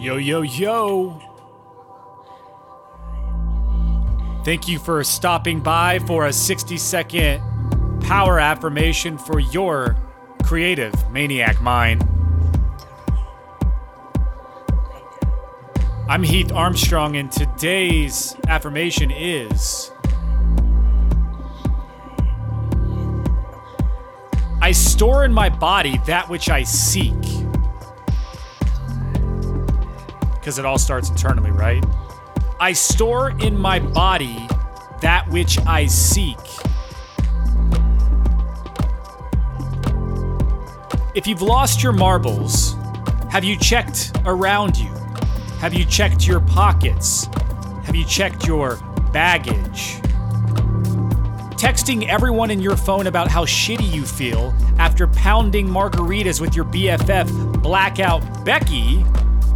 Yo, yo, yo. Thank you for stopping by for a 60 second power affirmation for your creative maniac mind. I'm Heath Armstrong, and today's affirmation is I store in my body that which I seek. Because it all starts internally, right? I store in my body that which I seek. If you've lost your marbles, have you checked around you? Have you checked your pockets? Have you checked your baggage? Texting everyone in your phone about how shitty you feel after pounding margaritas with your BFF, Blackout Becky,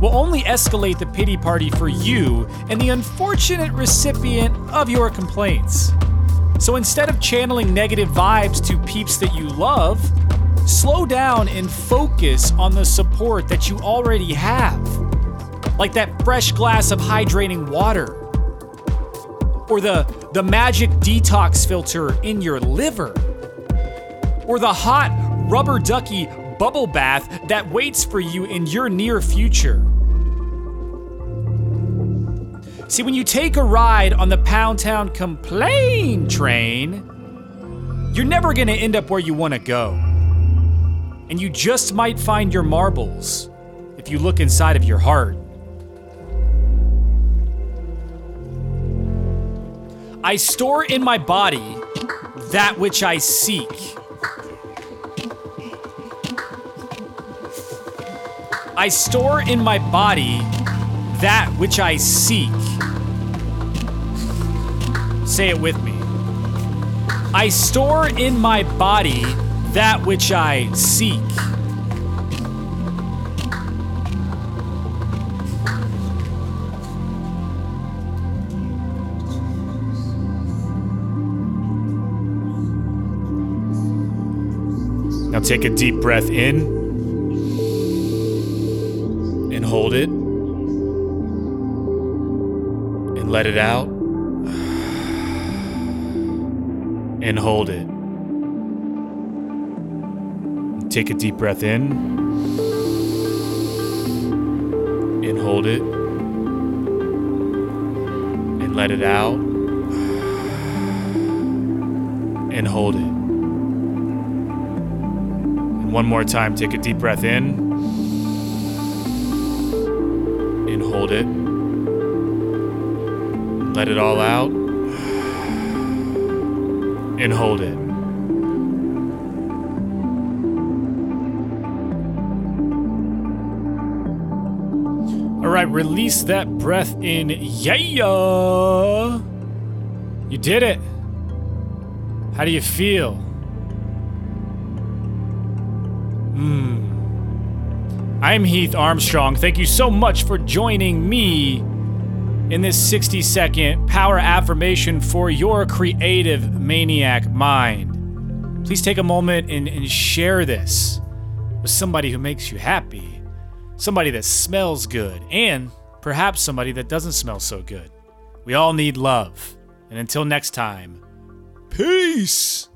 will only escalate the pity party for you and the unfortunate recipient of your complaints. So instead of channeling negative vibes to peeps that you love, slow down and focus on the support that you already have. Like that fresh glass of hydrating water. Or the, the magic detox filter in your liver. Or the hot rubber ducky bubble bath that waits for you in your near future. See, when you take a ride on the Pound Town Complain train, you're never gonna end up where you wanna go. And you just might find your marbles if you look inside of your heart. I store in my body that which I seek. I store in my body that which I seek. Say it with me. I store in my body that which I seek. Now take a deep breath in hold it and let it out and hold it. Take a deep breath in and hold it and let it out and hold it. And one more time, take a deep breath in hold it. Let it all out and hold it. All right, release that breath in. Yeah. You did it. How do you feel? Hmm. I'm Heath Armstrong. Thank you so much for joining me in this 60 second power affirmation for your creative maniac mind. Please take a moment and, and share this with somebody who makes you happy, somebody that smells good, and perhaps somebody that doesn't smell so good. We all need love. And until next time, peace.